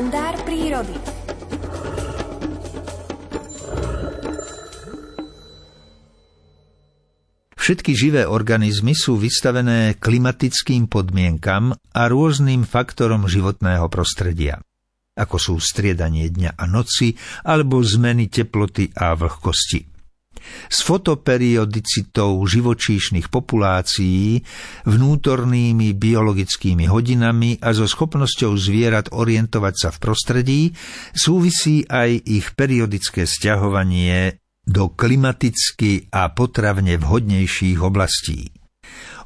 kalendár prírody. Všetky živé organizmy sú vystavené klimatickým podmienkam a rôznym faktorom životného prostredia, ako sú striedanie dňa a noci alebo zmeny teploty a vlhkosti. S fotoperiodicitou živočíšnych populácií, vnútornými biologickými hodinami a so schopnosťou zvierat orientovať sa v prostredí súvisí aj ich periodické stiahovanie do klimaticky a potravne vhodnejších oblastí.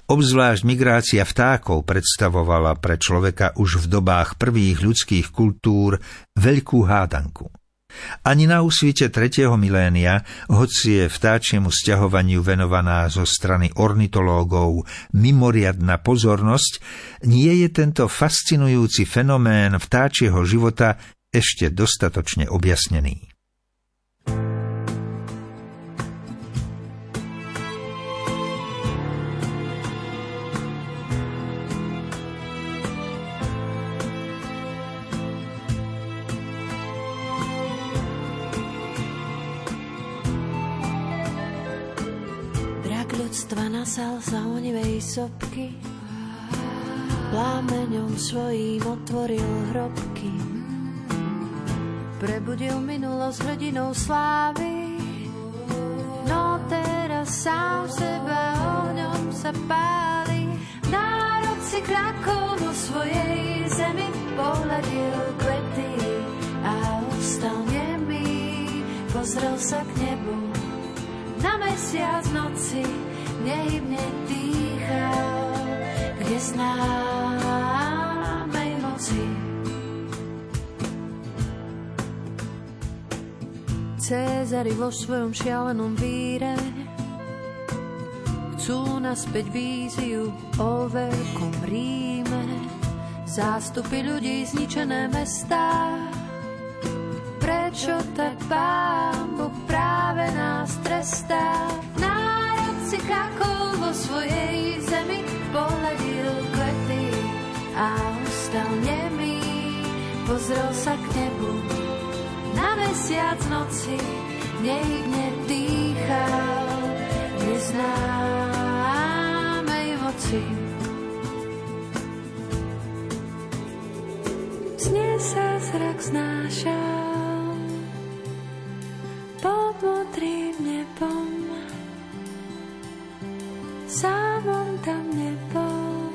Obzvlášť migrácia vtákov predstavovala pre človeka už v dobách prvých ľudských kultúr veľkú hádanku. Ani na úsvite tretieho milénia, hoci je vtáčiemu sťahovaniu venovaná zo strany ornitológov mimoriadna pozornosť, nie je tento fascinujúci fenomén vtáčieho života ešte dostatočne objasnený. Ľudstva nasal sa onivej sopky, plámeňom svojím otvoril hrobky. Prebudil minulosť hrdinou slávy, no teraz sám seba ohňom sa páli. Národ si krakol vo svojej zemi, pohľadil kvety a ostal nemý, pozrel sa k nebu na mesiac noci nehybne dýchal, kde známej moci. Cézary vo svojom šialenom víre chcú naspäť víziu o veľkom Ríme. Zástupy ľudí, zničené mestá, prečo tak Pán Boh práve nás trestá? Pozrel sa k nebu. Na mesiac noci nehybne dýchal, neznámej moci. Znie sa zrak znášal, modrým nebom. Sám on tam nebol,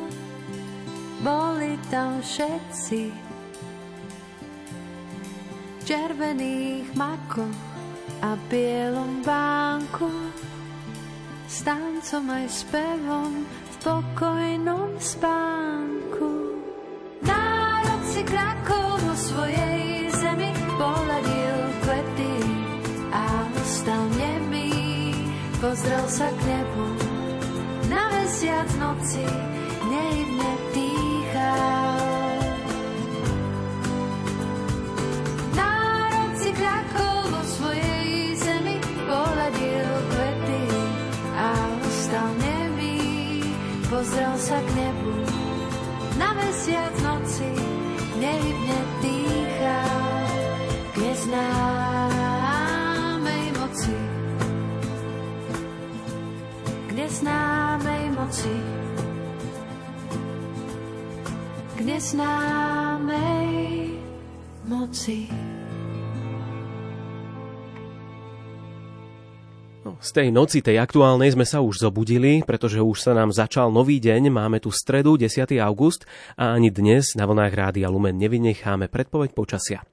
boli tam všetci. Červených makoch a bielom bánku, s tancom aj spevom v pokojnom spánku. Národ si krakol vo svojej zemi, pohľadil kvety Ostal nemý, pozrel sa k nebu, na mesiac noci nehybne dýchal. Pozrel sa k nebu, na mesiac noci nehybne dýchal. Kde znáš neznámej moci. K neznámej moci. Z tej noci, tej aktuálnej sme sa už zobudili, pretože už sa nám začal nový deň. Máme tu stredu, 10. august a ani dnes na vlnách Rádia Lumen nevynecháme predpoveď počasia.